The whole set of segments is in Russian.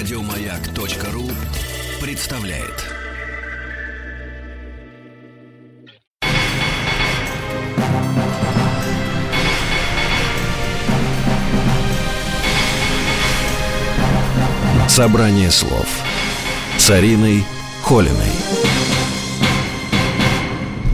Радиомаяк.ру представляет. Собрание слов с Ариной Холиной.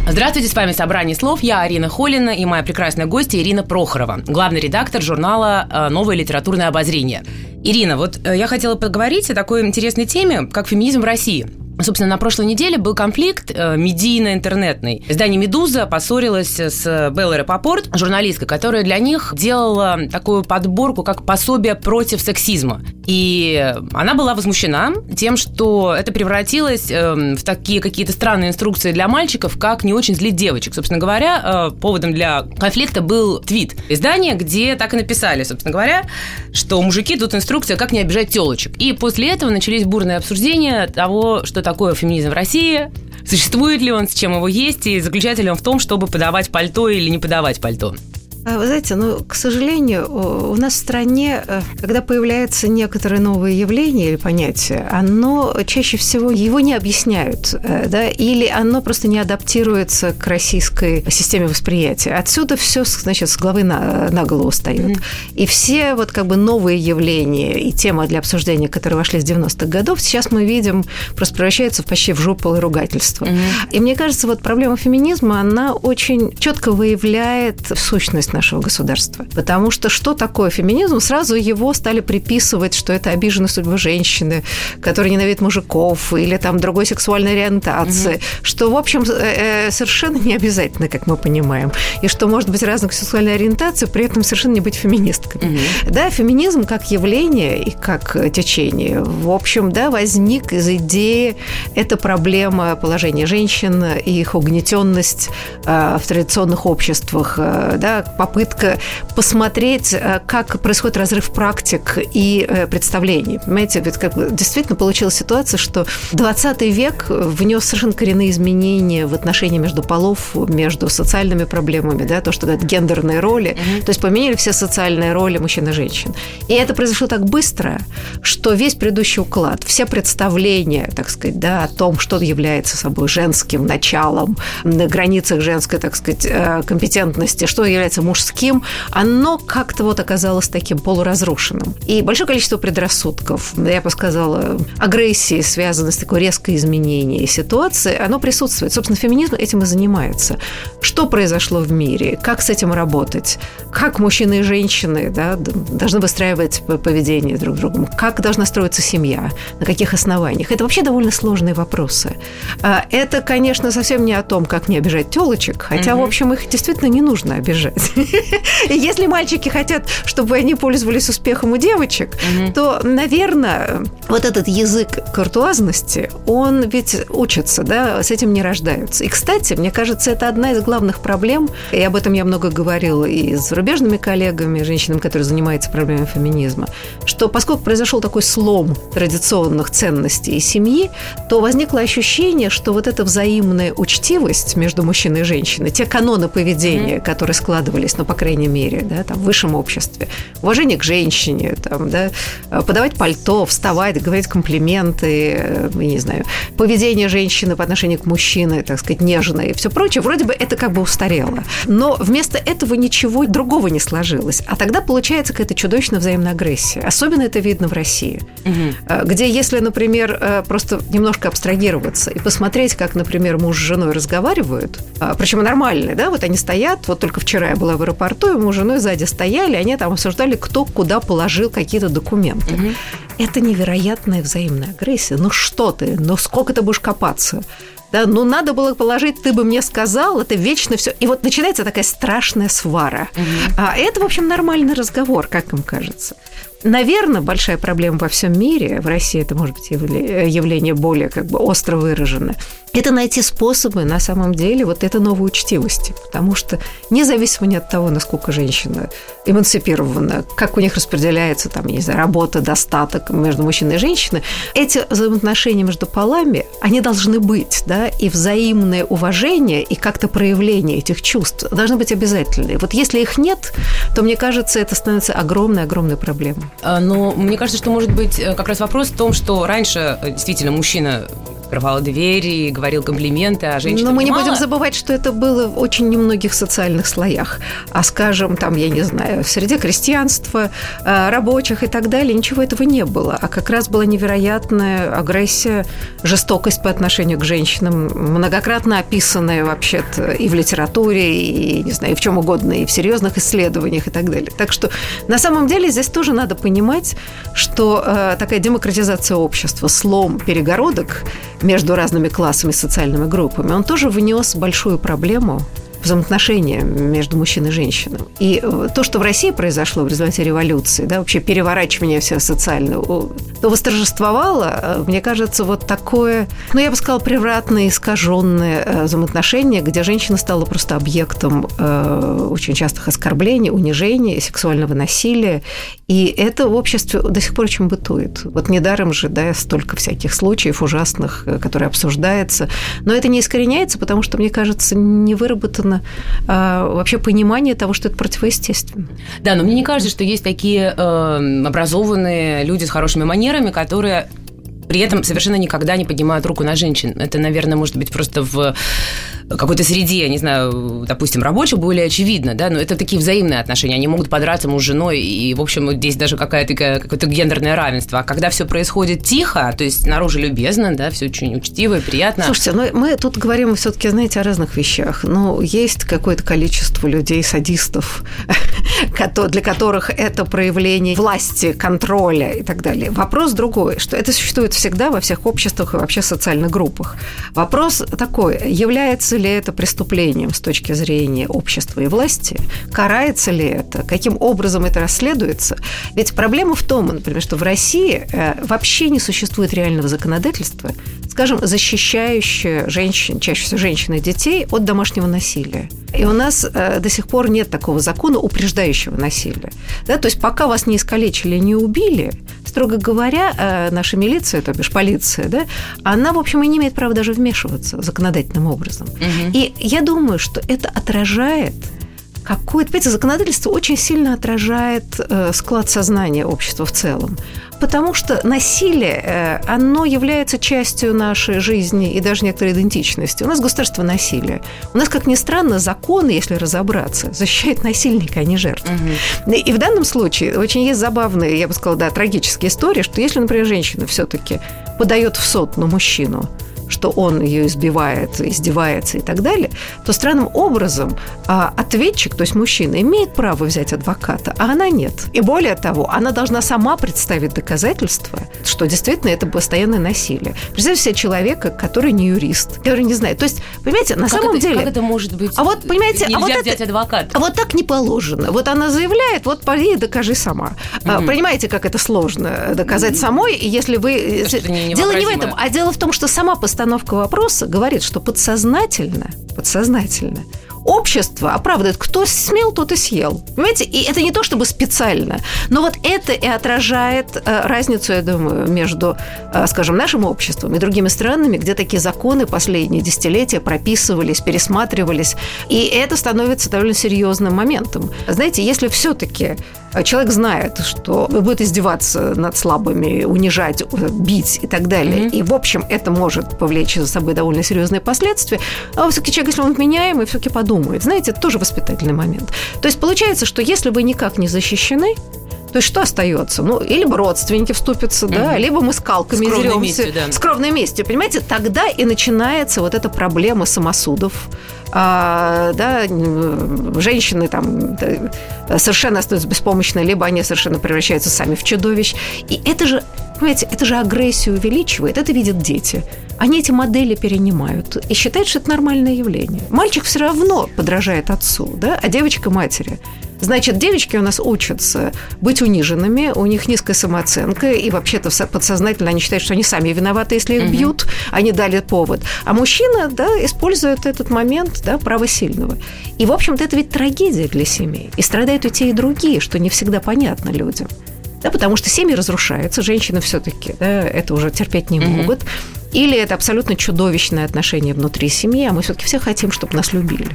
Здравствуйте, с вами «Собрание слов». Я Арина Холина и моя прекрасная гостья Ирина Прохорова, главный редактор журнала э, «Новое литературное обозрение». Ирина, вот э, я хотела поговорить о такой интересной теме, как феминизм в России – Собственно, на прошлой неделе был конфликт э, медийно-интернетный. Издание «Медуза» поссорилось с Беллой Рапопорт, журналисткой, которая для них делала такую подборку, как пособие против сексизма. И она была возмущена тем, что это превратилось э, в такие какие-то странные инструкции для мальчиков, как не очень злить девочек. Собственно говоря, э, поводом для конфликта был твит издания, где так и написали, собственно говоря, что мужики тут инструкция, как не обижать телочек. И после этого начались бурные обсуждения того, что такое феминизм в России, существует ли он, с чем его есть, и заключается ли он в том, чтобы подавать пальто или не подавать пальто. А, вы знаете, ну, к сожалению, у нас в стране, э, когда появляются некоторые новые явления или понятия, оно чаще всего его не объясняют, э, да, или оно просто не адаптируется к российской системе восприятия. Отсюда все, значит, с головы на, на голову встает. Mm-hmm. И все вот как бы новые явления и темы для обсуждения, которые вошли с 90-х годов, сейчас мы видим, просто превращаются почти в жопу ругательство. Mm-hmm. И мне кажется, вот проблема феминизма, она очень четко выявляет сущность нашего государства. Потому что что такое феминизм? Сразу его стали приписывать, что это обиженная судьба женщины, которая ненавидит мужиков, или там другой сексуальной ориентации, угу. что, в общем, э, э, совершенно не обязательно, как мы понимаем, и что может быть разных сексуальной ориентации, при этом совершенно не быть феминисткой. Угу. Да, феминизм как явление и как течение, в общем, да, возник из идеи, это проблема положения женщин и их угнетенность э, в традиционных обществах, да, попытка посмотреть, э, как происходит разрыв практик и э, представлений. Понимаете, ведь как действительно получилась ситуация, что 20 век внес совершенно коренные изменения в отношении между полов, между социальными проблемами, да, то, что говорят гендерные роли. Mm-hmm. То есть поменяли все социальные роли мужчин и женщин. И это произошло так быстро, что весь предыдущий уклад, все представления, так сказать, да, о том, что является собой женским началом, на границах женской, так сказать, э, компетентности, что является мужским мужским, оно как-то вот оказалось таким полуразрушенным. И большое количество предрассудков, я бы сказала, агрессии, связанной с такой резкой изменением ситуации, оно присутствует. Собственно, феминизм этим и занимается. Что произошло в мире? Как с этим работать? Как мужчины и женщины да, должны выстраивать поведение друг другу? Как должна строиться семья? На каких основаниях? Это вообще довольно сложные вопросы. А, это, конечно, совсем не о том, как не обижать телочек, хотя, угу. в общем, их действительно не нужно обижать. Если мальчики хотят, чтобы они пользовались успехом у девочек, угу. то, наверное, вот этот язык куртуазности, он ведь учится, да, с этим не рождаются. И, кстати, мне кажется, это одна из главных проблем, и об этом я много говорила и с зарубежными коллегами, женщинами, которые занимаются проблемой феминизма, что поскольку произошел такой слом традиционных ценностей и семьи, то возникло ощущение, что вот эта взаимная учтивость между мужчиной и женщиной, те каноны поведения, которые складывались, ну, по крайней мере, да, там, в высшем обществе, уважение к женщине, там, да, подавать пальто, вставать, говорить комплименты, э, не знаю, поведение женщины по отношению к мужчине, так сказать, нежное и все прочее, вроде бы это как бы устарело. Но вместо этого ничего другого не сложилось. А тогда получается какая-то чудовищная взаимная агрессия. Особенно это видно в России, угу. где если, например, э, просто немножко абстрагироваться и посмотреть, как, например, муж с женой разговаривают, причем нормальные, да, вот они стоят, вот только вчера я была в аэропорту, и мы с женой сзади стояли, они там обсуждали, кто куда положил какие-то документы. Угу. Это невероятная взаимная агрессия. Ну что ты, ну сколько ты будешь копаться? Да, ну надо было положить, ты бы мне сказал, это вечно все. И вот начинается такая страшная свара. Угу. А это, в общем, нормальный разговор, как им кажется. Наверное, большая проблема во всем мире, в России это может быть явление более как бы остро выраженное, это найти способы на самом деле вот этой новой учтивости. Потому что независимо ни от того, насколько женщина эмансипирована, как у них распределяется там, не знаю, работа, достаток между мужчиной и женщиной, эти взаимоотношения между полами, они должны быть, да, и взаимное уважение, и как-то проявление этих чувств должны быть обязательны. Вот если их нет, то, мне кажется, это становится огромной-огромной проблемой. А, но мне кажется, что может быть э, как раз вопрос в том, что раньше э, действительно мужчина открывал двери, говорил комплименты, а женщина Но мы не внимала. будем забывать, что это было в очень немногих социальных слоях. А, скажем, там, я не знаю, в среде крестьянства, э, рабочих и так далее, ничего этого не было. А как раз была невероятная агрессия, жестокость по отношению к женщинам, многократно описанная вообще-то и в литературе, и, не знаю, и в чем угодно, и в серьезных исследованиях и так далее. Так что на самом деле здесь тоже надо понимать, что э, такая демократизация общества, слом перегородок между разными классами, социальными группами, он тоже внес большую проблему взаимоотношения между мужчиной и женщиной. И э, то, что в России произошло в результате революции, да, вообще переворачивание всего социального, то восторжествовало, э, мне кажется, вот такое, ну, я бы сказала, превратное, искаженное э, взаимоотношение, где женщина стала просто объектом э, очень частых оскорблений, унижений, сексуального насилия. И это в обществе до сих пор очень бытует. Вот недаром же, да, столько всяких случаев ужасных, которые обсуждаются. Но это не искореняется, потому что, мне кажется, не выработано а, вообще понимание того, что это противоестественно. Да, но мне не кажется, что есть такие э, образованные люди с хорошими манерами, которые при этом совершенно никогда не поднимают руку на женщин. Это, наверное, может быть просто в какой-то среде, не знаю, допустим, рабочих более очевидно, да, но это такие взаимные отношения, они могут подраться муж с женой, и, в общем, здесь даже какая-то, какое-то гендерное равенство. А когда все происходит тихо, то есть наружу любезно, да, все очень учтиво и приятно. Слушайте, ну мы тут говорим все-таки, знаете, о разных вещах. Ну, есть какое-то количество людей, садистов, для которых это проявление власти, контроля и так далее. Вопрос другой, что это существует всегда во всех обществах и вообще социальных группах. Вопрос такой, является ли это преступлением с точки зрения общества и власти? Карается ли это? Каким образом это расследуется? Ведь проблема в том, например, что в России э, вообще не существует реального законодательства, скажем, защищающее женщин, чаще всего женщин и детей от домашнего насилия. И у нас э, до сих пор нет такого закона упреждающего насилия. Да? То есть пока вас не искалечили, не убили, строго говоря, э, наша милиция, то бишь полиция, да, она, в общем, и не имеет права даже вмешиваться законодательным образом. Угу. И я думаю, что это отражает какое-то, понимаете, законодательство очень сильно отражает э, склад сознания общества в целом. Потому что насилие, э, оно является частью нашей жизни и даже некоторой идентичности. У нас государство насилия. У нас, как ни странно, законы, если разобраться, защищают насильника, а не жертву. Угу. И в данном случае очень есть забавные, я бы сказала, да, трагические истории, что если, например, женщина все-таки подает в суд на мужчину, что он ее избивает, издевается и так далее, то странным образом а, ответчик, то есть мужчина, имеет право взять адвоката, а она нет. И более того, она должна сама представить доказательства, что действительно это постоянное насилие. Представьте себе человека, который не юрист, который не знает. То есть, понимаете, на как самом это, деле... Как это может быть? А вот, понимаете, а вот взять это, адвоката. А вот так не положено. Вот она заявляет, вот пойди и докажи сама. Mm-hmm. Понимаете, как это сложно доказать mm-hmm. самой, если вы... Дело не в этом, а дело в том, что сама постановка вопроса говорит, что подсознательно, подсознательно общество оправдывает, кто смел, тот и съел. Понимаете? И это не то чтобы специально, но вот это и отражает э, разницу, я думаю, между, э, скажем, нашим обществом и другими странами, где такие законы последние десятилетия прописывались, пересматривались, и это становится довольно серьезным моментом. Знаете, если все-таки человек знает, что будет издеваться над слабыми, унижать, бить и так далее, mm-hmm. и, в общем, это может повлечь за собой довольно серьезные последствия, а все-таки человек, если он вменяемый, все-таки подумает. Знаете, это тоже воспитательный момент. То есть получается, что если вы никак не защищены, то есть что остается? Ну, либо родственники вступятся, да, mm-hmm. либо мы скалками деремся. Да. С кровной местью, понимаете? Тогда и начинается вот эта проблема самосудов, а, да, женщины там совершенно остаются беспомощны, либо они совершенно превращаются сами в чудовищ. И это же, понимаете, это же агрессию увеличивает, это видят дети. Они эти модели перенимают и считают, что это нормальное явление. Мальчик все равно подражает отцу, да, а девочка матери. Значит, девочки у нас учатся быть униженными, у них низкая самооценка, и вообще-то подсознательно они считают, что они сами виноваты, если их угу. бьют, они дали повод. А мужчина, да, использует этот момент, да, право сильного. И, в общем-то, это ведь трагедия для семей. И страдают и те, и другие, что не всегда понятно людям. Да, потому что семьи разрушаются, женщины все-таки да, это уже терпеть не могут. Или это абсолютно чудовищное отношение внутри семьи, а мы все-таки все хотим, чтобы нас любили.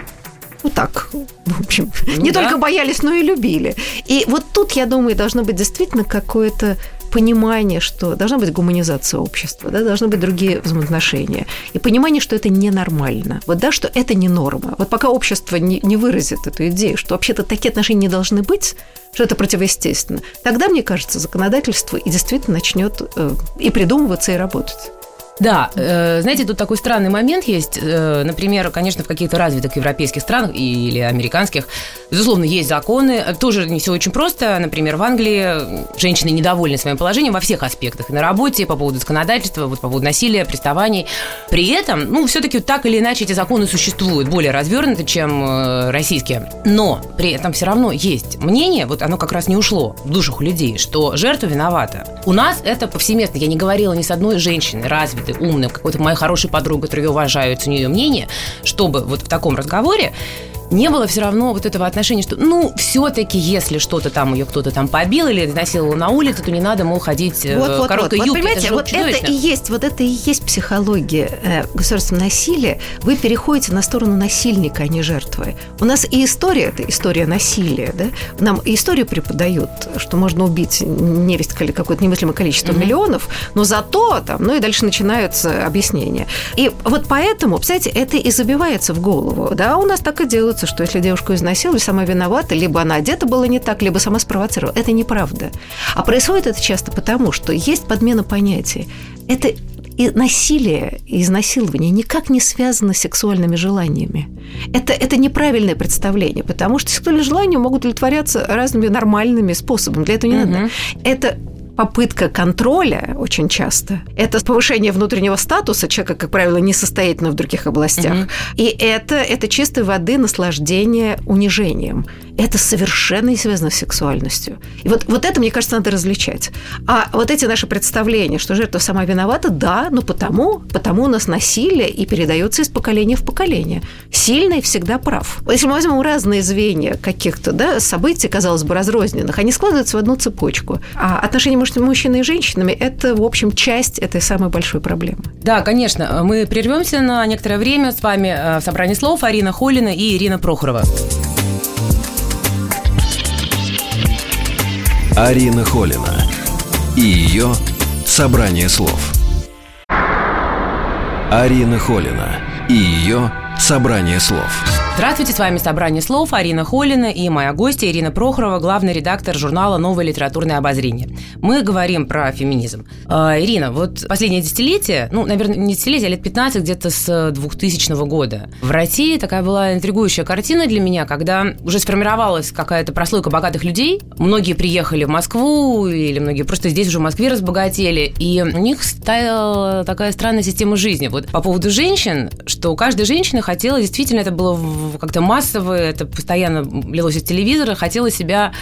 ну так, в общем, ну, не да. только боялись, но и любили. И вот тут, я думаю, должно быть действительно какое-то понимание, что должна быть гуманизация общества, да, должны быть другие взаимоотношения. И понимание, что это ненормально. Вот да, что это не норма. Вот пока общество не, не выразит эту идею, что вообще-то такие отношения не должны быть, что это противоестественно, тогда, мне кажется, законодательство и действительно начнет э, и придумываться, и работать. Да, э, знаете, тут такой странный момент есть. Э, например, конечно, в каких-то развитых европейских странах или американских, безусловно, есть законы. Тоже не все очень просто. Например, в Англии женщины недовольны своим положением во всех аспектах. На работе, по поводу законодательства, вот по поводу насилия, приставаний. При этом, ну, все-таки так или иначе эти законы существуют более развернуты, чем э, российские. Но при этом все равно есть мнение, вот оно как раз не ушло в душах людей, что жертва виновата. У нас это повсеместно. Я не говорила ни с одной женщиной развитой ты умным, какой-то моя хорошая подруга, которую я уважаю, ценю ее мнение, чтобы вот в таком разговоре не было все равно вот этого отношения, что, ну, все-таки, если что-то там ее кто-то там побил или изнасиловал на улице, то не надо, мол, ходить вот, в вот, короткой вот, юбке. Вот, понимаете, это вот это и есть, вот это и есть психология э, государственного насилия. Вы переходите на сторону насильника, а не жертвы. У нас и история это история насилия, да? Нам и историю преподают, что можно убить невесть какое-то немыслимое количество mm-hmm. миллионов, но зато там, ну и дальше начинаются объяснения. И вот поэтому, кстати, это и забивается в голову, да? У нас так и делается, что если девушку изнасиловали, сама виновата, либо она одета была не так, либо сама спровоцировала. Это неправда. А происходит это часто потому, что есть подмена понятий. Это и насилие и изнасилование никак не связано с сексуальными желаниями. Это, это неправильное представление, потому что сексуальные желания могут удовлетворяться разными нормальными способами. Для этого не угу. надо. Это попытка контроля очень часто. Это повышение внутреннего статуса человека, как правило, несостоятельно в других областях. Угу. И это, это чистой воды наслаждение унижением. Это совершенно не связано с сексуальностью. И вот, вот это, мне кажется, надо различать. А вот эти наши представления, что жертва сама виновата, да, но потому, потому у нас насилие и передается из поколения в поколение. Сильный всегда прав. Если мы возьмем разные звенья каких-то да, событий, казалось бы, разрозненных, они складываются в одну цепочку. А отношения между мужчиной и женщинами – это, в общем, часть этой самой большой проблемы. Да, конечно. Мы прервемся на некоторое время. С вами э, в собрании слов Арина Холина и Ирина Прохорова. Арина Холина и ее «Собрание слов». Арина Холина и ее «Собрание слов». Здравствуйте, с вами «Собрание слов» Арина Холина и моя гостья Ирина Прохорова, главный редактор журнала «Новое литературное обозрение». Мы говорим про феминизм. Э, Ирина, вот последнее десятилетие, ну, наверное, не десятилетие, а лет 15, где-то с 2000 года, в России такая была интригующая картина для меня, когда уже сформировалась какая-то прослойка богатых людей, многие приехали в Москву, или многие просто здесь уже в Москве разбогатели, и у них стала такая странная система жизни. Вот по поводу женщин, что у каждой женщины хотела, действительно, это было как-то массовое, это постоянно лилось из телевизора, хотела себя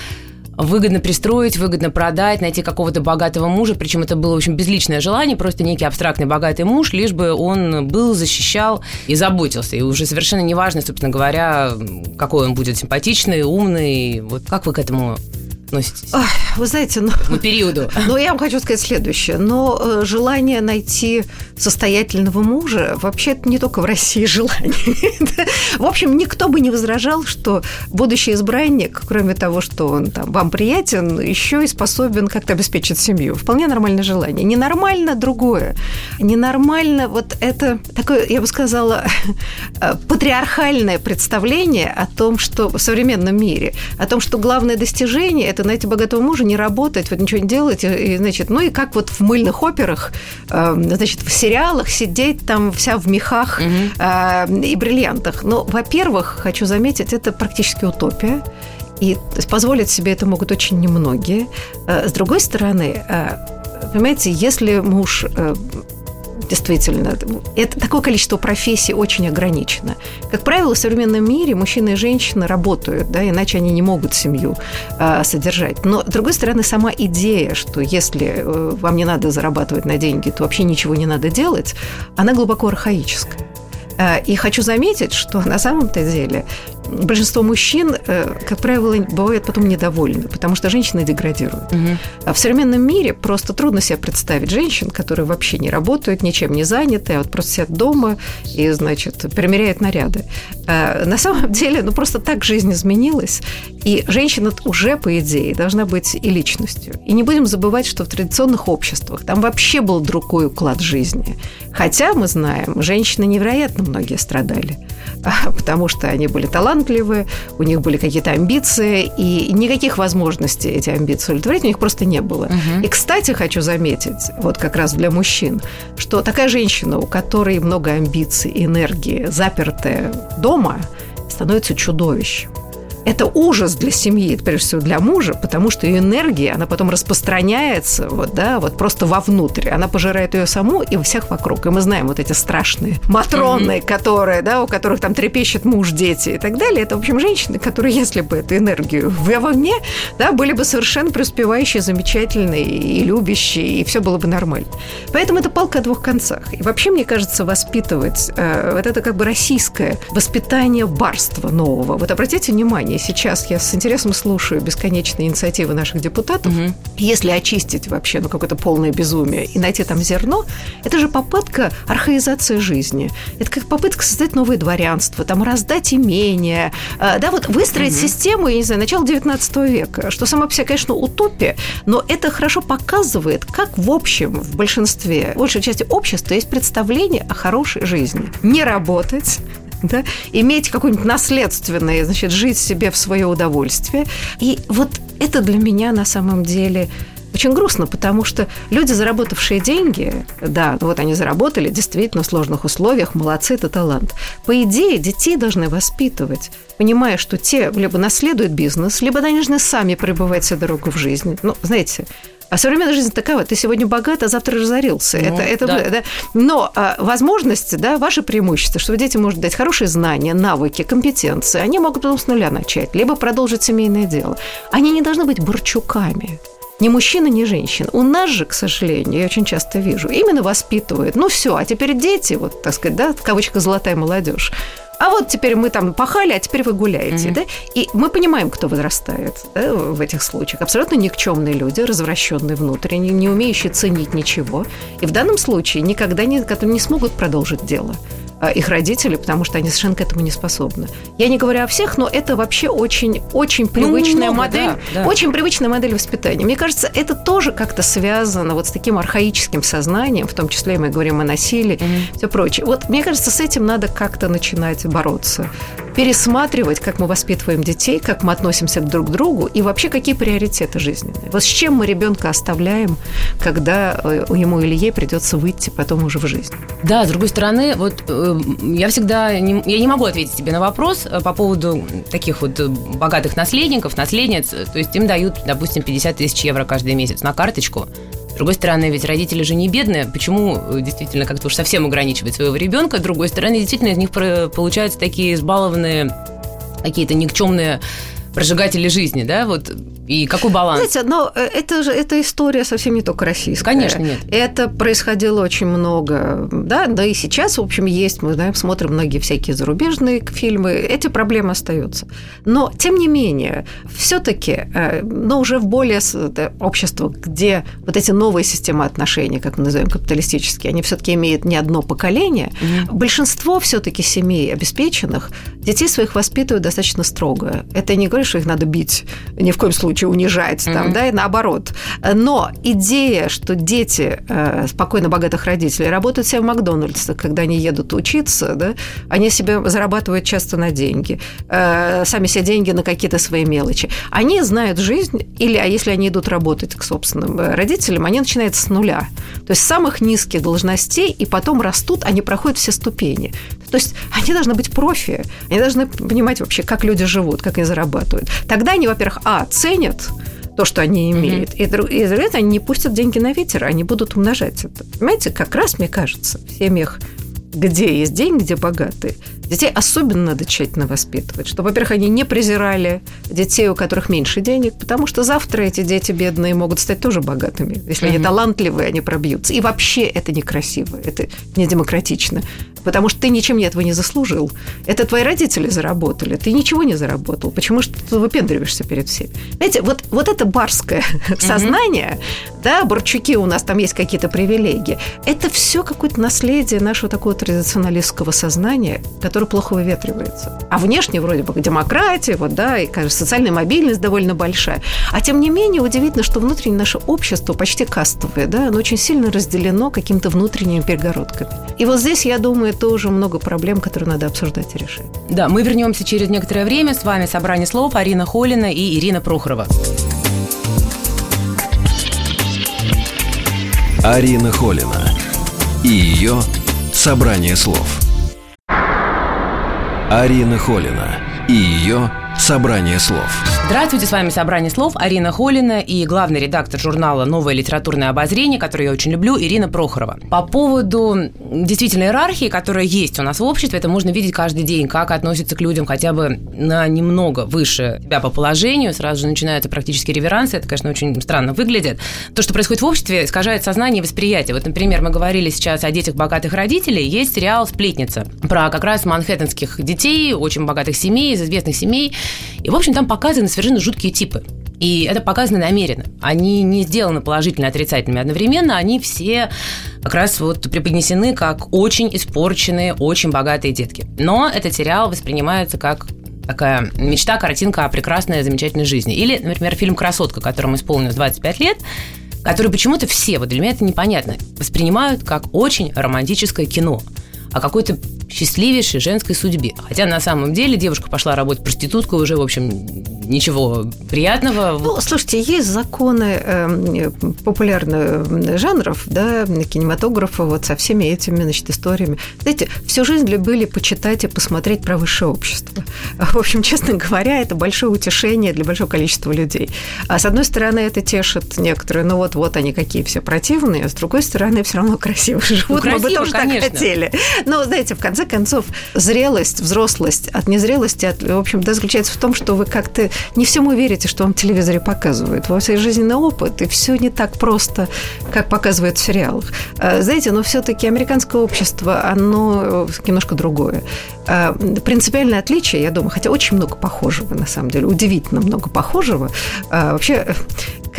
выгодно пристроить, выгодно продать, найти какого-то богатого мужа, причем это было, в общем, безличное желание, просто некий абстрактный богатый муж, лишь бы он был, защищал и заботился. И уже совершенно неважно, собственно говоря, какой он будет симпатичный, умный. Вот как вы к этому относитесь? Ой, вы знаете, ну... По периоду. Ну, я вам хочу сказать следующее. Но э, желание найти состоятельного мужа, вообще это не только в России желание. в общем, никто бы не возражал, что будущий избранник, кроме того, что он там вам приятен, еще и способен как-то обеспечить семью. Вполне нормальное желание. Ненормально другое. Ненормально вот это такое, я бы сказала, э, патриархальное представление о том, что в современном мире, о том, что главное достижение – это найти богатого мужа, не работать, вот ничего не делать, и, значит, ну и как вот в мыльных операх, э, значит, в сериалах сидеть там вся в мехах угу. и бриллиантах. Но, во-первых, хочу заметить, это практически утопия. И позволить себе это могут очень немногие. Э, с другой стороны, понимаете, если муж действительно. Это такое количество профессий очень ограничено. Как правило, в современном мире мужчины и женщины работают, да, иначе они не могут семью э, содержать. Но, с другой стороны, сама идея, что если э, вам не надо зарабатывать на деньги, то вообще ничего не надо делать, она глубоко архаическая. И хочу заметить, что на самом-то деле большинство мужчин, э, как правило, бывают потом недовольны, потому что женщины деградируют. Угу. А в современном мире просто трудно себе представить женщин, которые вообще не работают, ничем не заняты, а вот просто сидят дома и, значит, примеряют наряды. А на самом деле, ну просто так жизнь изменилась, и женщина уже, по идее, должна быть и личностью. И не будем забывать, что в традиционных обществах там вообще был другой уклад жизни. Хотя мы знаем, женщины невероятно многие страдали, потому что они были талантливы, у них были какие-то амбиции, и никаких возможностей эти амбиции удовлетворить у них просто не было. Угу. И, кстати, хочу заметить, вот как раз для мужчин, что такая женщина, у которой много амбиций, энергии, запертая дома, становится чудовищем это ужас для семьи, прежде всего для мужа, потому что ее энергия, она потом распространяется вот, да, вот просто вовнутрь. Она пожирает ее саму и всех вокруг. И мы знаем вот эти страшные матроны, mm-hmm. которые, да, у которых там трепещет муж, дети и так далее. Это, в общем, женщины, которые, если бы эту энергию вовне, да, были бы совершенно преуспевающие, замечательные и любящие, и все было бы нормально. Поэтому это палка о двух концах. И вообще, мне кажется, воспитывать э, вот это как бы российское воспитание барства нового. Вот обратите внимание, сейчас я с интересом слушаю бесконечные инициативы наших депутатов. Угу. Если очистить вообще ну, какое-то полное безумие и найти там зерно, это же попытка архаизации жизни. Это как попытка создать новое дворянство, там раздать имения, э, да, вот выстроить угу. систему, я не знаю, начала 19 века, что сама по себе, конечно, утопия, но это хорошо показывает, как в общем, в большинстве, в большей части общества есть представление о хорошей жизни. Не работать, да, иметь какое-нибудь наследственное, значит, жить себе в свое удовольствие. И вот это для меня на самом деле очень грустно, потому что люди, заработавшие деньги, да, ну вот они заработали действительно в сложных условиях, молодцы, это талант. По идее, детей должны воспитывать, понимая, что те либо наследуют бизнес, либо они должны сами прибывать себе дорогу в жизнь. Ну, знаете, а современная жизнь такая, ты сегодня богат, а завтра разорился. Ну, это, это, да. Да. Но а, возможности, да, ваши преимущества, что дети могут дать хорошие знания, навыки, компетенции, они могут потом с нуля начать, либо продолжить семейное дело. Они не должны быть бурчуками ни мужчина, ни женщина. У нас же, к сожалению, я очень часто вижу, именно воспитывают. Ну все, а теперь дети, вот, так сказать, да, в кавычках «золотая молодежь» а вот теперь мы там пахали, а теперь вы гуляете, mm-hmm. да? И мы понимаем, кто возрастает да, в этих случаях. Абсолютно никчемные люди, развращенные внутренне, не умеющие ценить ничего. И в данном случае никогда не, не смогут продолжить дело. А, их родители, потому что они совершенно к этому не способны. Я не говорю о всех, но это вообще очень, очень ну, привычная ну, много, модель, да, да. очень привычная модель воспитания. Мне кажется, это тоже как-то связано вот с таким архаическим сознанием, в том числе мы говорим о насилии, mm-hmm. все прочее. Вот мне кажется, с этим надо как-то начинать бороться пересматривать, как мы воспитываем детей, как мы относимся друг к другу и вообще какие приоритеты жизненные. Вот с чем мы ребенка оставляем, когда э, ему или ей придется выйти потом уже в жизнь. Да, с другой стороны, вот э, я всегда не, я не могу ответить тебе на вопрос э, по поводу таких вот богатых наследников, наследниц. То есть им дают, допустим, 50 тысяч евро каждый месяц на карточку другой стороны, ведь родители же не бедные. Почему э, действительно как-то уж совсем ограничивать своего ребенка? С другой стороны, действительно из них получаются такие избалованные какие-то никчемные прожигатели жизни, да, вот и какой баланс? Знаете, но э, это же эта история совсем не только российская. Конечно, нет. Это происходило очень много, да, да и сейчас, в общем, есть, мы знаем, смотрим многие всякие зарубежные фильмы, эти проблемы остаются. Но, тем не менее, все таки э, но уже в более общество, где вот эти новые системы отношений, как мы называем капиталистические, они все таки имеют не одно поколение, mm-hmm. большинство все таки семей обеспеченных детей своих воспитывают достаточно строго. Это не говорит, что их надо бить ни в коем случае случае унижать mm-hmm. там, да, и наоборот. Но идея, что дети э, спокойно богатых родителей работают себе в Макдональдсе, когда они едут учиться, да, они себе зарабатывают часто на деньги, э, сами себе деньги на какие-то свои мелочи. Они знают жизнь, или, а если они идут работать к собственным э, родителям, они начинают с нуля. То есть с самых низких должностей, и потом растут, они проходят все ступени. То есть они должны быть профи, они должны понимать вообще, как люди живут, как они зарабатывают. Тогда они, во-первых, а, ценят то, что они имеют. Mm-hmm. И, и, и они не пустят деньги на ветер, они будут умножать это. Понимаете, как раз, мне кажется, в семьях где есть деньги, где богатые. Детей особенно надо тщательно воспитывать, чтобы, во-первых, они не презирали детей, у которых меньше денег, потому что завтра эти дети бедные могут стать тоже богатыми. Если mm-hmm. они талантливые, они пробьются. И вообще это некрасиво, это не демократично. потому что ты ничем этого не заслужил. Это твои родители заработали, ты ничего не заработал. Почему что ты выпендриваешься перед всеми? Знаете, вот, вот это барское сознание, да, Борчуки у нас там есть какие-то привилегии, это все какое-то наследие нашего такого традиционалистского сознания, которое плохо выветривается. А внешне вроде бы демократия, вот, да, и, кажется, социальная мобильность довольно большая. А тем не менее, удивительно, что внутренне наше общество почти кастовое, да, оно очень сильно разделено какими-то внутренними перегородками. И вот здесь, я думаю, тоже много проблем, которые надо обсуждать и решать. Да, мы вернемся через некоторое время. С вами «Собрание слов» Арина Холина и Ирина Прохорова. Арина Холина и ее «Собрание слов». Арина Холина и ее «Собрание слов». Здравствуйте, с вами «Собрание слов» Арина Холина и главный редактор журнала «Новое литературное обозрение», который я очень люблю, Ирина Прохорова. По поводу действительно иерархии, которая есть у нас в обществе, это можно видеть каждый день, как относятся к людям хотя бы на немного выше себя по положению, сразу же начинаются практически реверансы, это, конечно, очень странно выглядит. То, что происходит в обществе, искажает сознание и восприятие. Вот, например, мы говорили сейчас о детях богатых родителей, есть сериал «Сплетница» про как раз манхэттенских детей, очень богатых семей, из известных семей, и, в общем, там показаны совершенно жуткие типы. И это показано намеренно. Они не сделаны положительно отрицательными одновременно, они все как раз вот преподнесены как очень испорченные, очень богатые детки. Но этот сериал воспринимается как такая мечта, картинка о прекрасной, замечательной жизни. Или, например, фильм «Красотка», которому исполнилось 25 лет, который почему-то все, вот для меня это непонятно, воспринимают как очень романтическое кино о какой-то счастливейшей женской судьбе. Хотя на самом деле девушка пошла работать проституткой уже, в общем, ничего приятного. Ну, слушайте, есть законы э, популярных жанров, да, кинематографа вот со всеми этими, значит, историями. Знаете, всю жизнь любили почитать и посмотреть про высшее общество. В общем, честно говоря, это большое утешение для большого количества людей. А с одной стороны, это тешит некоторые, ну вот, вот они какие все противные, а с другой стороны, все равно красиво живут. Ну, красиво, Мы бы тоже конечно. так хотели. Но, знаете, в конце концов, зрелость, взрослость от незрелости, от, в общем, да, заключается в том, что вы как-то не всему верите, что вам в телевизоре показывают. У вас есть жизненный опыт, и все не так просто, как показывают в сериалах. А, знаете, но все-таки американское общество, оно немножко другое. А, принципиальное отличие, я думаю, хотя очень много похожего, на самом деле, удивительно много похожего. А, вообще,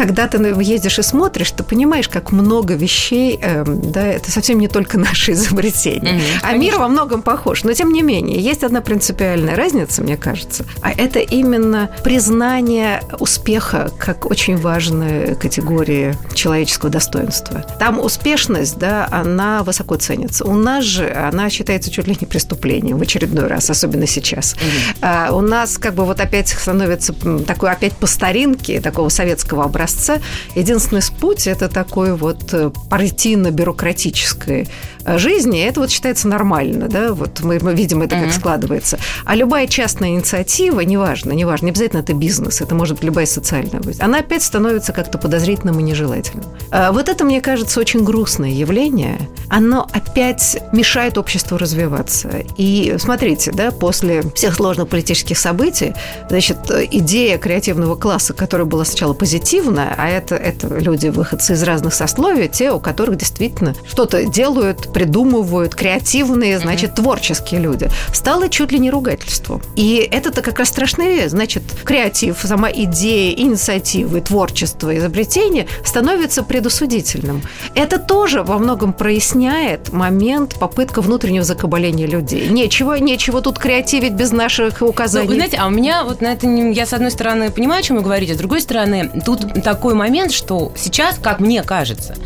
когда ты ездишь и смотришь, ты понимаешь, как много вещей, эм, да, это совсем не только наши изобретения. Угу, а мир во многом похож. Но, тем не менее, есть одна принципиальная разница, мне кажется, а это именно признание успеха как очень важной категории человеческого достоинства. Там успешность, да, она высоко ценится. У нас же она считается чуть ли не преступлением в очередной раз, особенно сейчас. Угу. А у нас как бы вот опять становится такой опять по старинке, такого советского образца образца. Единственный путь – это такой вот э, партийно-бюрократической э, жизни. Это вот считается нормально, да, вот мы, мы видим это, как mm-hmm. складывается. А любая частная инициатива, неважно, неважно, не обязательно это бизнес, это может быть любая социальная быть, она опять становится как-то подозрительным и нежелательным. А вот это, мне кажется, очень грустное явление. Оно опять мешает обществу развиваться. И смотрите, да, после всех сложных политических событий, значит, идея креативного класса, которая была сначала позитивна, условно, а это, это люди, выходцы из разных сословий, те, у которых действительно что-то делают, придумывают, креативные, значит, mm-hmm. творческие люди, стало чуть ли не ругательством. И это-то как раз страшнее, значит, креатив, сама идея, инициативы, творчество, изобретение становится предусудительным. Это тоже во многом проясняет момент попытка внутреннего закабаления людей. Нечего, нечего тут креативить без наших указаний. Ну, вы знаете, а у меня вот на это, я с одной стороны понимаю, о чем вы говорите, с другой стороны, тут такой момент, что сейчас, как мне кажется,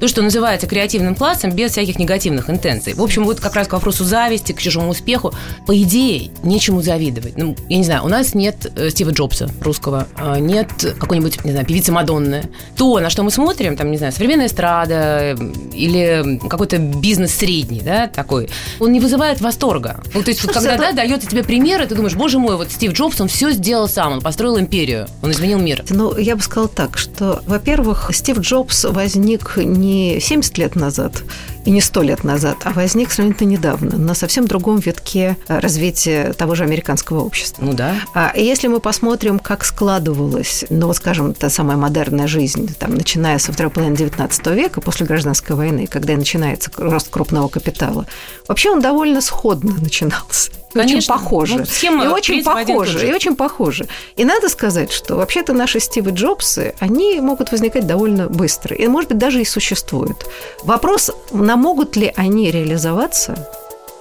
то, что называется креативным классом без всяких негативных интенций. В общем, вот как раз к вопросу зависти, к чужому успеху. По идее, нечему завидовать. Ну, я не знаю, у нас нет э, Стива Джобса русского, а нет какой-нибудь, не знаю, певицы Мадонны. То, на что мы смотрим, там, не знаю, современная эстрада или какой-то бизнес средний, да, такой, он не вызывает восторга. Ну, то есть, вот, когда, да, дается тебе примеры, ты думаешь, боже мой, вот Стив Джобс, он все сделал сам, он построил империю, он изменил мир. Ну, я бы сказала так, что, во-первых, Стив Джобс возник не не 70 лет назад и не сто лет назад, а возник сравнительно недавно, на совсем другом витке развития того же американского общества. Ну да. А если мы посмотрим, как складывалась, ну вот скажем, та самая модерная жизнь, там, начиная со второй половины XIX века, после гражданской войны, когда начинается рост крупного капитала, вообще он довольно сходно начинался. Конечно. Очень похоже. Ну, схема, и очень похоже. И очень похоже. И надо сказать, что вообще-то наши Стивы Джобсы, они могут возникать довольно быстро. И, может быть, даже и существуют. Вопрос, на могут ли они реализоваться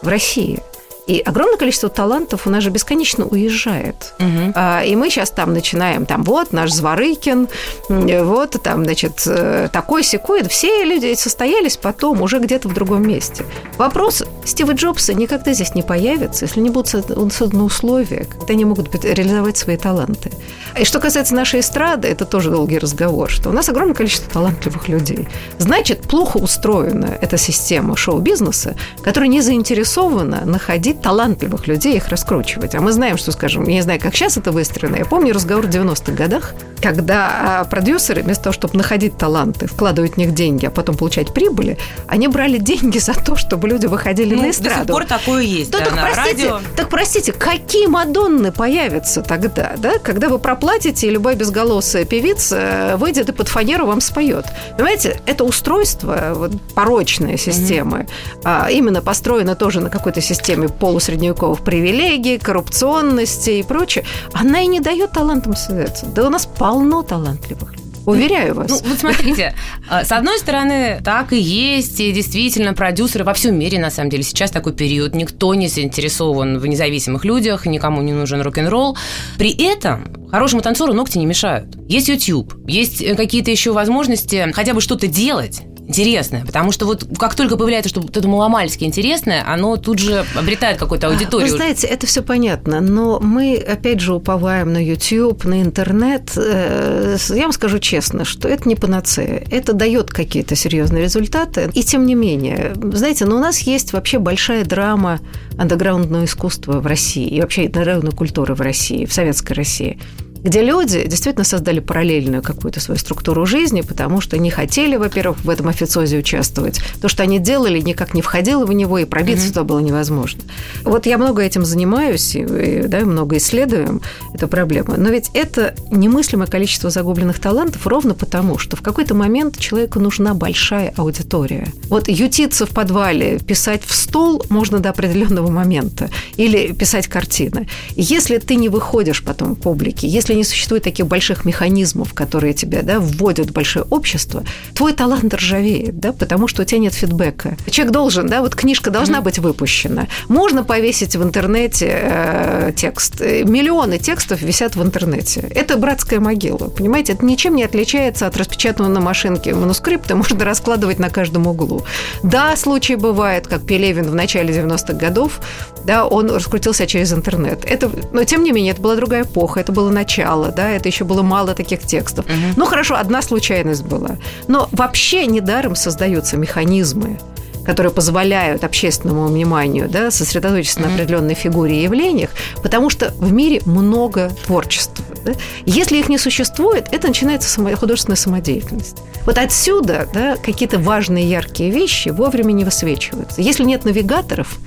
в России – и огромное количество талантов у нас же бесконечно уезжает. Угу. А, и мы сейчас там начинаем, там вот наш Зворыкин, вот там, значит, э, такой секой. Все люди состоялись потом уже где-то в другом месте. Вопрос Стива Джобса никогда здесь не появится, если не будут созданы условия, когда они могут реализовать свои таланты. И что касается нашей эстрады, это тоже долгий разговор, что у нас огромное количество талантливых людей. Значит, плохо устроена эта система шоу-бизнеса, которая не заинтересована находить талантливых людей, их раскручивать. А мы знаем, что, скажем, я не знаю, как сейчас это выстроено, я помню разговор в 90-х годах, когда а, продюсеры вместо того, чтобы находить таланты, вкладывать в них деньги, а потом получать прибыли, они брали деньги за то, чтобы люди выходили ну, на эстраду. До сих пор такое есть, да, да, так, на простите, радио. Так, простите, какие Мадонны появятся тогда, да, когда вы проплатите, и любая безголосая певица э, выйдет и под фанеру вам споет. Понимаете, это устройство, вот, порочная система, mm-hmm. а, именно построена тоже на какой-то системе полусредневековых привилегий, коррупционности и прочее, она и не дает талантам связаться. Да у нас полно талантливых Уверяю вас. Ну, вот смотрите, а, с одной стороны, так и есть, и действительно, продюсеры во всем мире, на самом деле, сейчас такой период, никто не заинтересован в независимых людях, никому не нужен рок-н-ролл. При этом хорошему танцору ногти не мешают. Есть YouTube, есть э, какие-то еще возможности хотя бы что-то делать, интересное. Потому что вот как только появляется что-то маломальски интересное, оно тут же обретает какую-то аудиторию. Вы знаете, это все понятно, но мы, опять же, уповаем на YouTube, на интернет. Э, я вам скажу честно, что это не панацея. Это дает какие-то серьезные результаты. И тем не менее, знаете, но у нас есть вообще большая драма андеграундного искусства в России и вообще андеграундной культуры в России, в советской России где люди действительно создали параллельную какую-то свою структуру жизни, потому что не хотели, во-первых, в этом официозе участвовать. То, что они делали, никак не входило в него, и пробиться mm-hmm. туда было невозможно. Вот я много этим занимаюсь, и, да, много исследуем эту проблему. Но ведь это немыслимое количество загубленных талантов ровно потому, что в какой-то момент человеку нужна большая аудитория. Вот ютиться в подвале, писать в стол можно до определенного момента, или писать картины. Если ты не выходишь потом к публике, если не существует таких больших механизмов, которые тебя да, вводят в большое общество, твой талант ржавеет, да, потому что у тебя нет фидбэка. Человек должен, да, вот книжка должна mm-hmm. быть выпущена. Можно повесить в интернете э, текст. Миллионы текстов висят в интернете. Это братская могила, понимаете? Это ничем не отличается от распечатанного на машинке манускрипта, можно раскладывать на каждом углу. Да, случаи бывают, как Пелевин в начале 90-х годов, да, он раскрутился через интернет. Это, но тем не менее, это была другая эпоха, это было начало начала, да, это еще было мало таких текстов. Угу. Ну хорошо, одна случайность была. Но вообще недаром создаются механизмы, которые позволяют общественному вниманию да, сосредоточиться mm-hmm. на определенной фигуре и явлениях, потому что в мире много творчества. Да? Если их не существует, это начинается само, художественная самодеятельность. Вот отсюда да, какие-то важные яркие вещи вовремя не высвечиваются. Если нет навигаторов,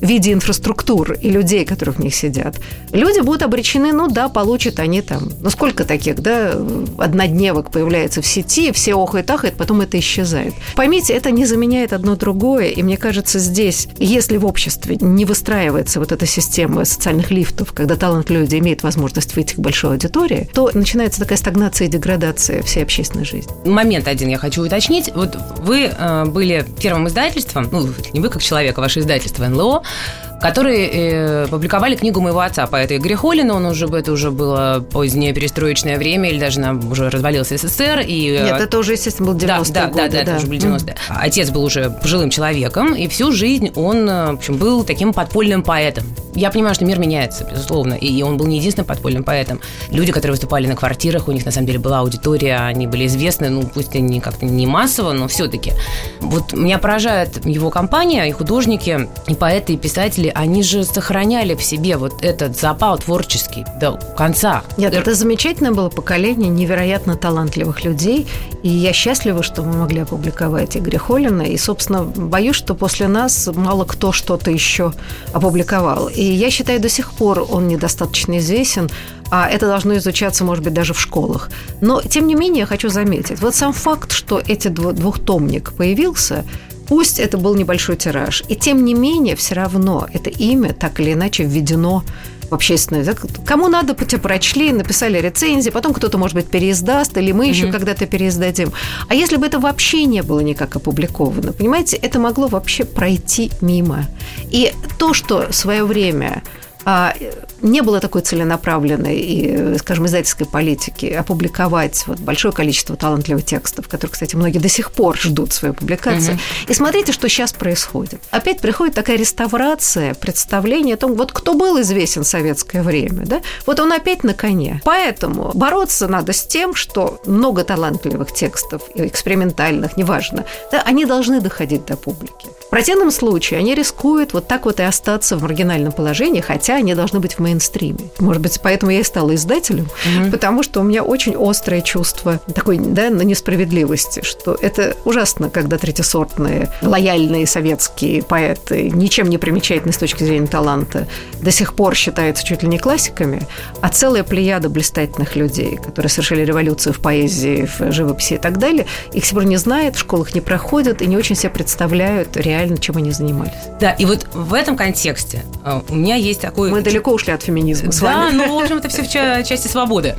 в виде инфраструктур и людей, которые в них сидят, люди будут обречены, ну да, получат они там, ну сколько таких, да, однодневок появляется в сети, все охают, ахают, потом это исчезает. Поймите, это не заменяет одно другое, и мне кажется, здесь, если в обществе не выстраивается вот эта система социальных лифтов, когда талант люди имеет возможность выйти к большой аудитории, то начинается такая стагнация и деградация всей общественной жизни. Момент один я хочу уточнить. Вот вы э, были первым издательством, ну, не вы как человек, а ваше издательство НЛО, 啊。Которые э, публиковали книгу моего отца по этой игре Холлина. Он уже, это уже было позднее перестроечное время, или даже нам уже развалился СССР. И, э, Нет, это уже, естественно, был 90-е да, годы. Да, да, да, это уже были 90-е. Mm. Отец был уже пожилым человеком, и всю жизнь он, э, в общем, был таким подпольным поэтом. Я понимаю, что мир меняется, безусловно, и он был не единственным подпольным поэтом. Люди, которые выступали на квартирах, у них на самом деле была аудитория, они были известны, ну, пусть они как-то не массово, но все-таки. Вот меня поражает его компания, и художники, и поэты, и писатели, родители, они же сохраняли в себе вот этот запал творческий до конца. Нет, это замечательное было поколение невероятно талантливых людей, и я счастлива, что мы могли опубликовать Игоря Холлина, и, собственно, боюсь, что после нас мало кто что-то еще опубликовал. И я считаю, до сих пор он недостаточно известен, а это должно изучаться, может быть, даже в школах. Но, тем не менее, я хочу заметить, вот сам факт, что эти двухтомник появился, Пусть это был небольшой тираж, и тем не менее, все равно это имя так или иначе введено в общественную. Кому надо, прочли, написали рецензии, потом кто-то, может быть, переиздаст, или мы mm-hmm. еще когда-то переиздадим. А если бы это вообще не было никак опубликовано, понимаете, это могло вообще пройти мимо. И то, что в свое время не было такой целенаправленной и, скажем, издательской политики опубликовать вот большое количество талантливых текстов, которые, кстати, многие до сих пор ждут своей публикации. Угу. И смотрите, что сейчас происходит. Опять приходит такая реставрация представления о том, вот кто был известен в советское время, да, вот он опять на коне. Поэтому бороться надо с тем, что много талантливых текстов, экспериментальных, неважно, да, они должны доходить до публики. В противном случае они рискуют вот так вот и остаться в маргинальном положении, хотя они должны быть в мейнстриме. Может быть, поэтому я и стала издателем, mm-hmm. потому что у меня очень острое чувство такой, да, на несправедливости, что это ужасно, когда третьесортные, лояльные советские поэты, ничем не примечательные с точки зрения таланта, до сих пор считаются чуть ли не классиками, а целая плеяда блистательных людей, которые совершили революцию в поэзии, в живописи и так далее, их сегодня не знают, в школах не проходят и не очень себе представляют реально реально, чем они занимались. Да, и вот в этом контексте э, у меня есть такой... Мы далеко ушли от феминизма с вами. Да, ну, в общем, это все в части свободы,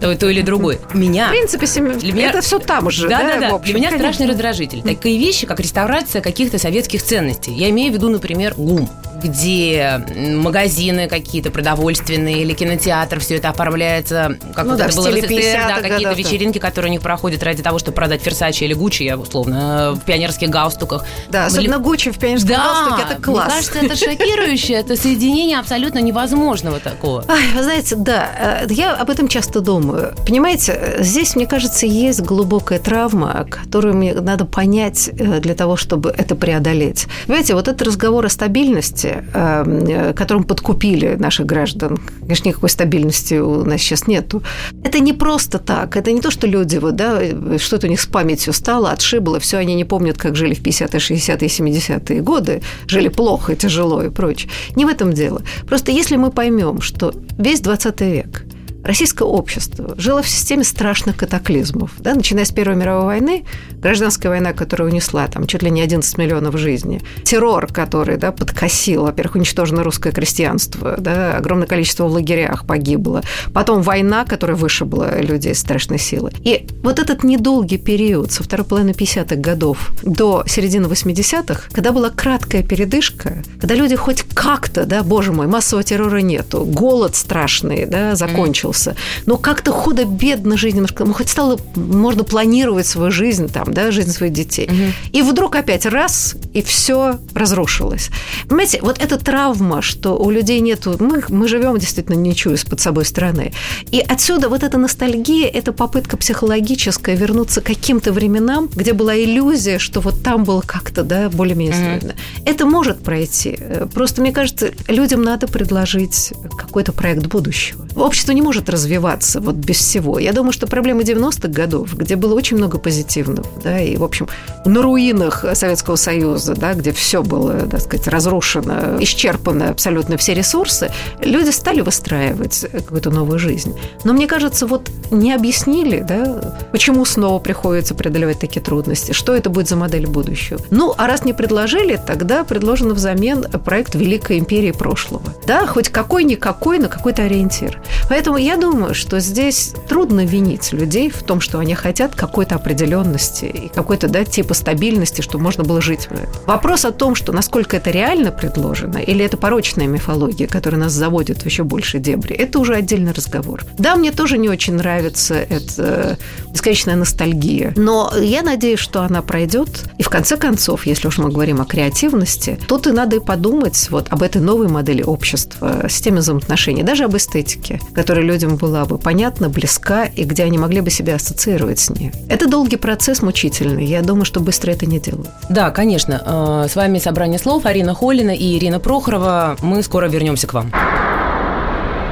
той, той или другой. Меня... В принципе, для меня... это все там же, да? Да, да, да. Для меня конечно. страшный раздражитель. Такие вещи, как реставрация каких-то советских ценностей. Я имею в виду, например, ГУМ где магазины какие-то продовольственные или кинотеатр, все это оформляется, как ну, вот да, это было в СССР, да, какие-то вечеринки, которые у них проходят ради того, чтобы продать Ферсачи или Гуччи, я условно, в пионерских галстуках. Да, особенно Гуччи в пионерском да, галстуке, это класс. мне кажется, это шокирующе, это соединение абсолютно невозможного такого. Ай, вы знаете, да, э, я об этом часто думаю. Понимаете, здесь, мне кажется, есть глубокая травма, которую мне надо понять э, для того, чтобы это преодолеть. Понимаете, вот этот разговор о стабильности, стабильности, эм, которым подкупили наших граждан. Конечно, никакой стабильности у нас сейчас нету. Это не просто так. Это не то, что люди, вот, да, что-то у них с памятью стало, отшибло, все они не помнят, как жили в 50-е, 60-е, 70-е годы, жили плохо, тяжело и прочее. Не в этом дело. Просто если мы поймем, что весь 20 век – российское общество жило в системе страшных катаклизмов. Да? Начиная с Первой мировой войны, гражданская война, которая унесла там чуть ли не 11 миллионов жизней, террор, который да, подкосил, во-первых, уничтожено русское крестьянство, да, огромное количество в лагерях погибло, потом война, которая вышибла людей с страшной силы. И вот этот недолгий период со второй половины 50-х годов до середины 80-х, когда была краткая передышка, когда люди хоть как-то, да, боже мой, массового террора нету, голод страшный, да, закончился, закончился. Но как-то худо-бедно жизнь немножко, ну, хоть стало, можно планировать свою жизнь, там, да, жизнь своих детей. Угу. И вдруг опять раз, и все разрушилось. Понимаете, вот эта травма, что у людей нету... Мы, мы живем действительно не чуя под собой страны. И отсюда вот эта ностальгия, это попытка психологическая вернуться к каким-то временам, где была иллюзия, что вот там было как-то, да, более-менее. Угу. Это может пройти. Просто, мне кажется, людям надо предложить какой-то проект будущего. Общество не может развиваться вот без всего. Я думаю, что проблема 90-х годов, где было очень много позитивного, да, и, в общем, на руинах Советского Союза, да, где все было, так сказать, разрушено, исчерпано абсолютно все ресурсы, люди стали выстраивать какую-то новую жизнь. Но мне кажется, вот не объяснили, да, почему снова приходится преодолевать такие трудности, что это будет за модель будущего. Ну, а раз не предложили, тогда предложено взамен проект Великой империи прошлого. Да, хоть какой-никакой, но какой-то ориентир. Поэтому я думаю, что здесь трудно винить людей в том, что они хотят какой-то определенности и какой-то да, типа стабильности, чтобы можно было жить. Вопрос о том, что насколько это реально предложено, или это порочная мифология, которая нас заводит в еще больше дебри, это уже отдельный разговор. Да, мне тоже не очень нравится эта бесконечная ностальгия, но я надеюсь, что она пройдет. И в конце концов, если уж мы говорим о креативности, тут и надо и подумать вот об этой новой модели общества, системе взаимоотношений, даже об эстетике, которую люди людям была бы понятна, близка, и где они могли бы себя ассоциировать с ней. Это долгий процесс, мучительный. Я думаю, что быстро это не делают. Да, конечно. С вами «Собрание слов» Арина Холина и Ирина Прохорова. Мы скоро вернемся к вам.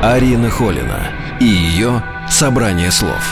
Арина Холина и ее «Собрание слов».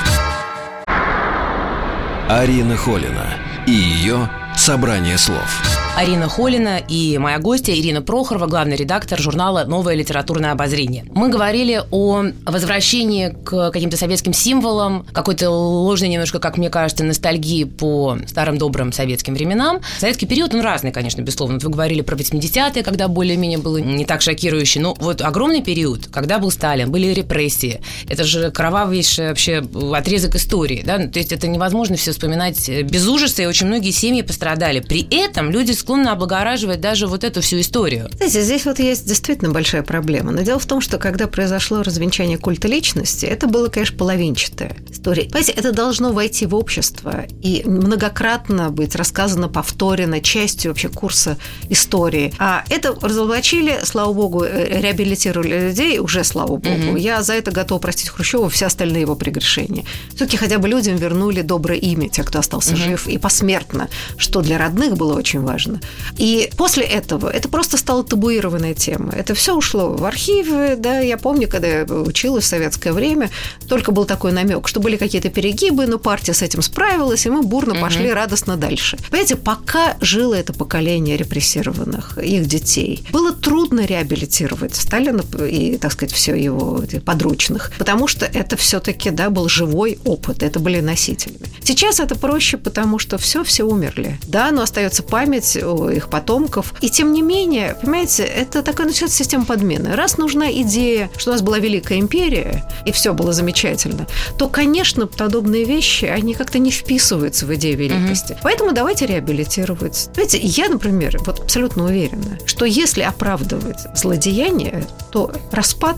Арина Холина и ее «Собрание слов». Арина Холина и моя гостья Ирина Прохорова, главный редактор журнала «Новое литературное обозрение». Мы говорили о возвращении к каким-то советским символам, какой-то ложной немножко, как мне кажется, ностальгии по старым добрым советским временам. Советский период, он разный, конечно, безусловно. Вы говорили про 80-е, когда более-менее было не так шокирующе, но вот огромный период, когда был Сталин, были репрессии. Это же кровавейший вообще отрезок истории, да? То есть это невозможно все вспоминать без ужаса, и очень многие семьи пострадали. При этом люди склонны облагораживать даже вот эту всю историю. Знаете, здесь вот есть действительно большая проблема. Но дело в том, что когда произошло развенчание культа личности, это было, конечно, половинчатая история. Понимаете, это должно войти в общество и многократно быть рассказано, повторено, частью вообще курса истории. А это разоблачили, слава богу, э, реабилитировали людей, уже слава богу. Угу. Я за это готова простить Хрущева все остальные его прегрешения. Все-таки хотя бы людям вернули доброе имя, те, кто остался угу. жив, и посмертно, что для родных было очень важно важно. И после этого это просто стала табуированная тема. Это все ушло в архивы, да, я помню, когда я училась в советское время, только был такой намек, что были какие-то перегибы, но партия с этим справилась, и мы бурно пошли угу. радостно дальше. Понимаете, пока жило это поколение репрессированных, их детей, было трудно реабилитировать Сталина и, так сказать, все его подручных, потому что это все-таки, да, был живой опыт, это были носителями. Сейчас это проще, потому что все, все умерли. Да, но остается память их потомков. И тем не менее, понимаете, это такая начинается система подмены. Раз нужна идея, что у нас была великая империя, и все было замечательно, то, конечно, подобные вещи, они как-то не вписываются в идею великости. Угу. Поэтому давайте реабилитировать. Знаете, я, например, вот абсолютно уверена, что если оправдывать злодеяние, то распад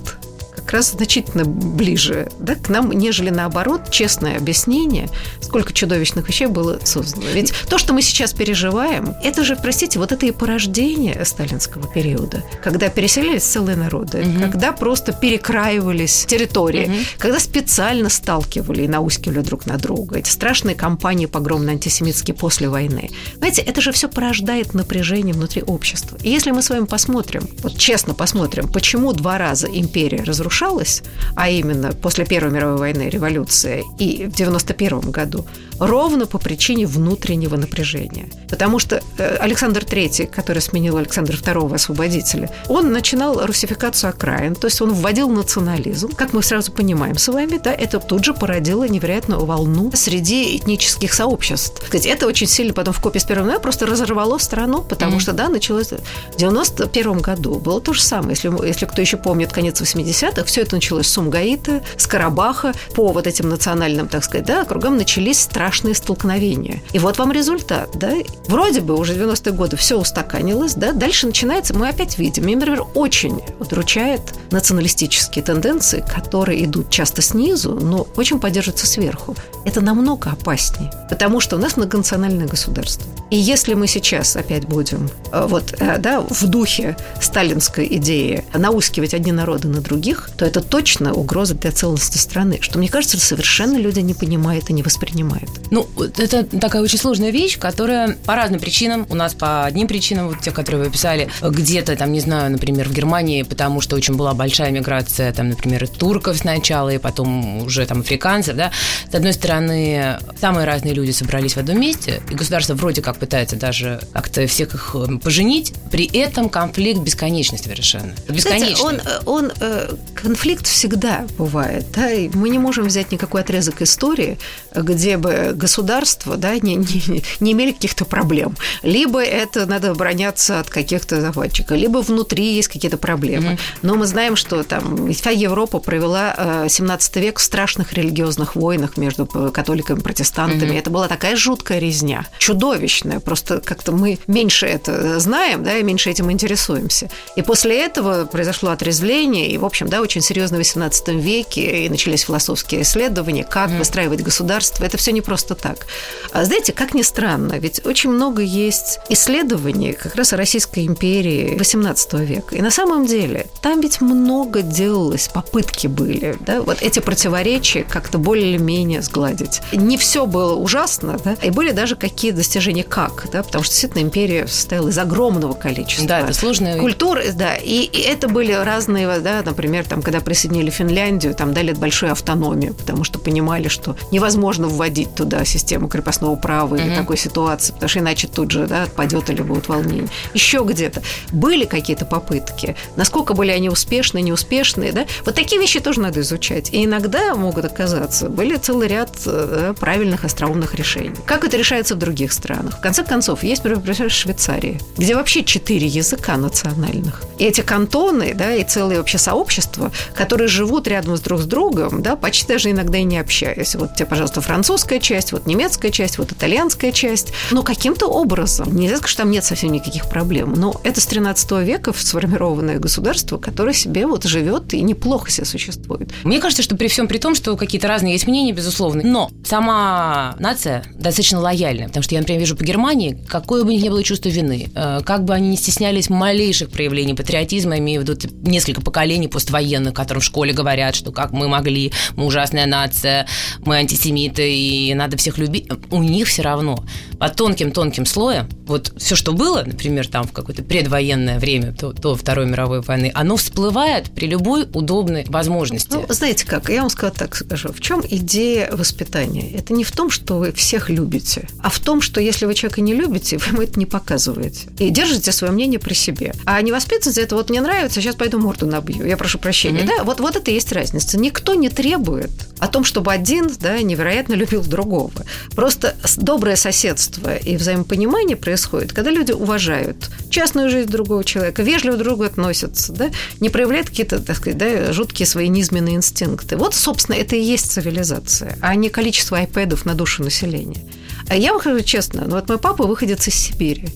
как раз значительно ближе да, к нам, нежели наоборот, честное объяснение, сколько чудовищных вещей было создано. Ведь то, что мы сейчас переживаем, это же, простите, вот это и порождение сталинского периода, когда переселялись целые народы, угу. когда просто перекраивались территории, угу. когда специально сталкивали и наускивали друг на друга. Эти страшные кампании погромно-антисемитские после войны. Знаете, это же все порождает напряжение внутри общества. И если мы с вами посмотрим, вот честно посмотрим, почему два раза империя разрушалась, разрушалась, а именно после Первой мировой войны, революция, и в 91 году, ровно по причине внутреннего напряжения. Потому что э, Александр III, который сменил Александра II освободителя, он начинал русификацию окраин, то есть он вводил национализм. Как мы сразу понимаем с вами, да, это тут же породило невероятную волну среди этнических сообществ. Кстати, это очень сильно потом в копии с Первой мая просто разорвало страну, потому mm-hmm. что, да, началось в 91 году. Было то же самое. Если, если кто еще помнит конец 80-х, все это началось с Сумгаита, с Карабаха. По вот этим национальным, так сказать, да, кругам начались страшные столкновения. И вот вам результат, да. Вроде бы уже 90-е годы все устаканилось, да. Дальше начинается, мы опять видим, например, очень удручает националистические тенденции, которые идут часто снизу, но очень поддерживаются сверху. Это намного опаснее, потому что у нас многонациональное государство. И если мы сейчас опять будем э, вот, э, да, в духе сталинской идеи наускивать одни народы на других, то это точно угроза для целостности страны, что, мне кажется, совершенно люди не понимают и не воспринимают. Ну, это такая очень сложная вещь, которая по разным причинам, у нас по одним причинам, вот те, которые вы описали, где-то там, не знаю, например, в Германии, потому что очень была большая миграция, там, например, турков сначала, и потом уже там африканцев, да. С одной стороны, самые разные люди собрались в одном месте, и государство вроде как пытается даже как-то всех их э, поженить, при этом конфликт бесконечный совершенно. Бесконечный. Он, он э, конфликт всегда бывает. Да? И мы не можем взять никакой отрезок истории, где бы государство да, не, не, не имели каких-то проблем. Либо это надо обороняться от каких-то захватчиков, либо внутри есть какие-то проблемы. Mm-hmm. Но мы знаем, что там вся Европа провела 17 э, век в страшных религиозных войнах между католиками и протестантами. Mm-hmm. Это была такая жуткая резня, чудовищная. Просто как-то мы меньше это знаем, да, и меньше этим интересуемся. И после этого произошло отрезвление, и, в общем, да, очень серьезно в XVIII веке, и начались философские исследования, как mm. выстраивать государство. Это все не просто так. А знаете, как ни странно, ведь очень много есть исследований как раз о Российской империи XVIII века. И на самом деле там ведь много делалось, попытки были, да, вот эти противоречия как-то более-менее сгладить. Не все было ужасно, да, и были даже какие достижения как, да, потому что действительно империя состояла из огромного количества. Да, это сложная культуры, да, и, и это были разные, да, например, там, когда присоединили Финляндию, там дали большую автономию, потому что понимали, что невозможно вводить туда систему крепостного права или mm-hmm. такой ситуации, потому что иначе тут же, да, отпадет или будут волнения. Еще где-то были какие-то попытки, насколько были они успешные, неуспешные, да, вот такие вещи тоже надо изучать. И иногда могут оказаться, были целый ряд да, правильных остроумных решений. Как это решается в других странах? В конце концов, есть, например, Швейцария, где вообще четыре языка национальных. И эти кантоны, да, и целые вообще сообщества, которые живут рядом с друг с другом, да, почти даже иногда и не общаясь. Вот тебе, пожалуйста, французская часть, вот немецкая часть, вот итальянская часть. Но каким-то образом, нельзя сказать, что там нет совсем никаких проблем, но это с 13 века сформированное государство, которое себе вот живет и неплохо себе существует. Мне кажется, что при всем при том, что какие-то разные есть мнения, безусловно, но сама нация достаточно лояльная, потому что я, например, вижу по Германии, какое бы у них ни было чувство вины, э, как бы они не стеснялись малейших проявлений патриотизма, имею в виду несколько поколений поствоенных, которым в школе говорят, что как мы могли, мы ужасная нация, мы антисемиты, и надо всех любить. У них все равно по тонким-тонким слоям, вот все, что было, например, там в какое-то предвоенное время до, до Второй мировой войны, оно всплывает при любой удобной возможности. Ну, знаете как, я вам скажу так скажу, в чем идея воспитания? Это не в том, что вы всех любите, а в том, что если вы человека не любите, вы ему это не показываете. И держите свое мнение при себе. А не воспитывать это вот мне нравится, сейчас пойду морду набью. Я прошу прощения. Mm-hmm. Да, вот, вот это и есть разница. Никто не требует о том, чтобы один да, невероятно любил другого. Просто доброе соседство и взаимопонимание происходит, когда люди уважают частную жизнь другого человека, вежливо к другу относятся, да, не проявляют какие-то, так сказать, да, жуткие свои низменные инстинкты. Вот, собственно, это и есть цивилизация, а не количество айпэдов на душу населения. А я вам скажу честно, ну вот мой папа выходец из Сибири.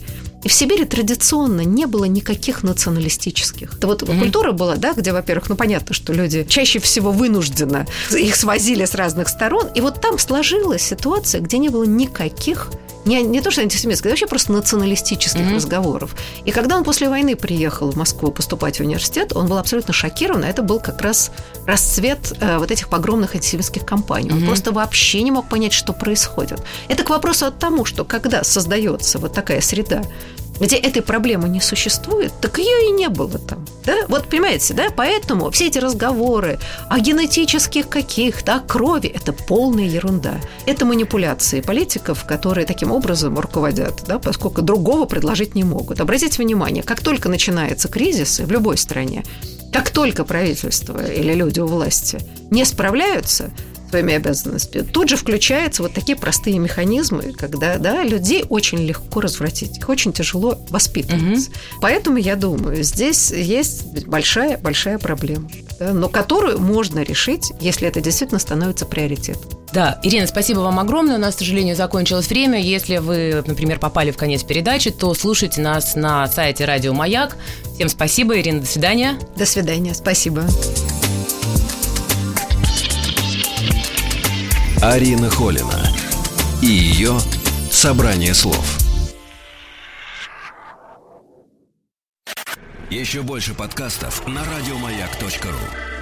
И в Сибири традиционно не было никаких националистических. Это вот mm-hmm. культура была, да, где, во-первых, ну понятно, что люди чаще всего вынужденно их свозили с разных сторон, и вот там сложилась ситуация, где не было никаких не, не то, что антисемитских, а вообще просто националистических mm-hmm. разговоров. И когда он после войны приехал в Москву поступать в университет, он был абсолютно шокирован. Это был как раз расцвет э, вот этих погромных антисемитских кампаний. Он mm-hmm. просто вообще не мог понять, что происходит. Это к вопросу о тому, что когда создается вот такая среда, где этой проблемы не существует, так ее и не было там. Да? Вот понимаете, да? Поэтому все эти разговоры о генетических каких-то, о крови – это полная ерунда. Это манипуляции политиков, которые таким образом руководят, да, поскольку другого предложить не могут. Обратите внимание, как только начинается кризис в любой стране, как только правительство или люди у власти не справляются – своими обязанностями, тут же включаются вот такие простые механизмы, когда да, людей очень легко развратить, их очень тяжело воспитывать. Угу. Поэтому я думаю, здесь есть большая-большая проблема, да, но которую можно решить, если это действительно становится приоритетом. Да, Ирина, спасибо вам огромное. У нас, к сожалению, закончилось время. Если вы, например, попали в конец передачи, то слушайте нас на сайте Радио Маяк. Всем спасибо, Ирина, до свидания. До свидания, спасибо. Арина Холина и ее «Собрание слов». Еще больше подкастов на радиомаяк.ру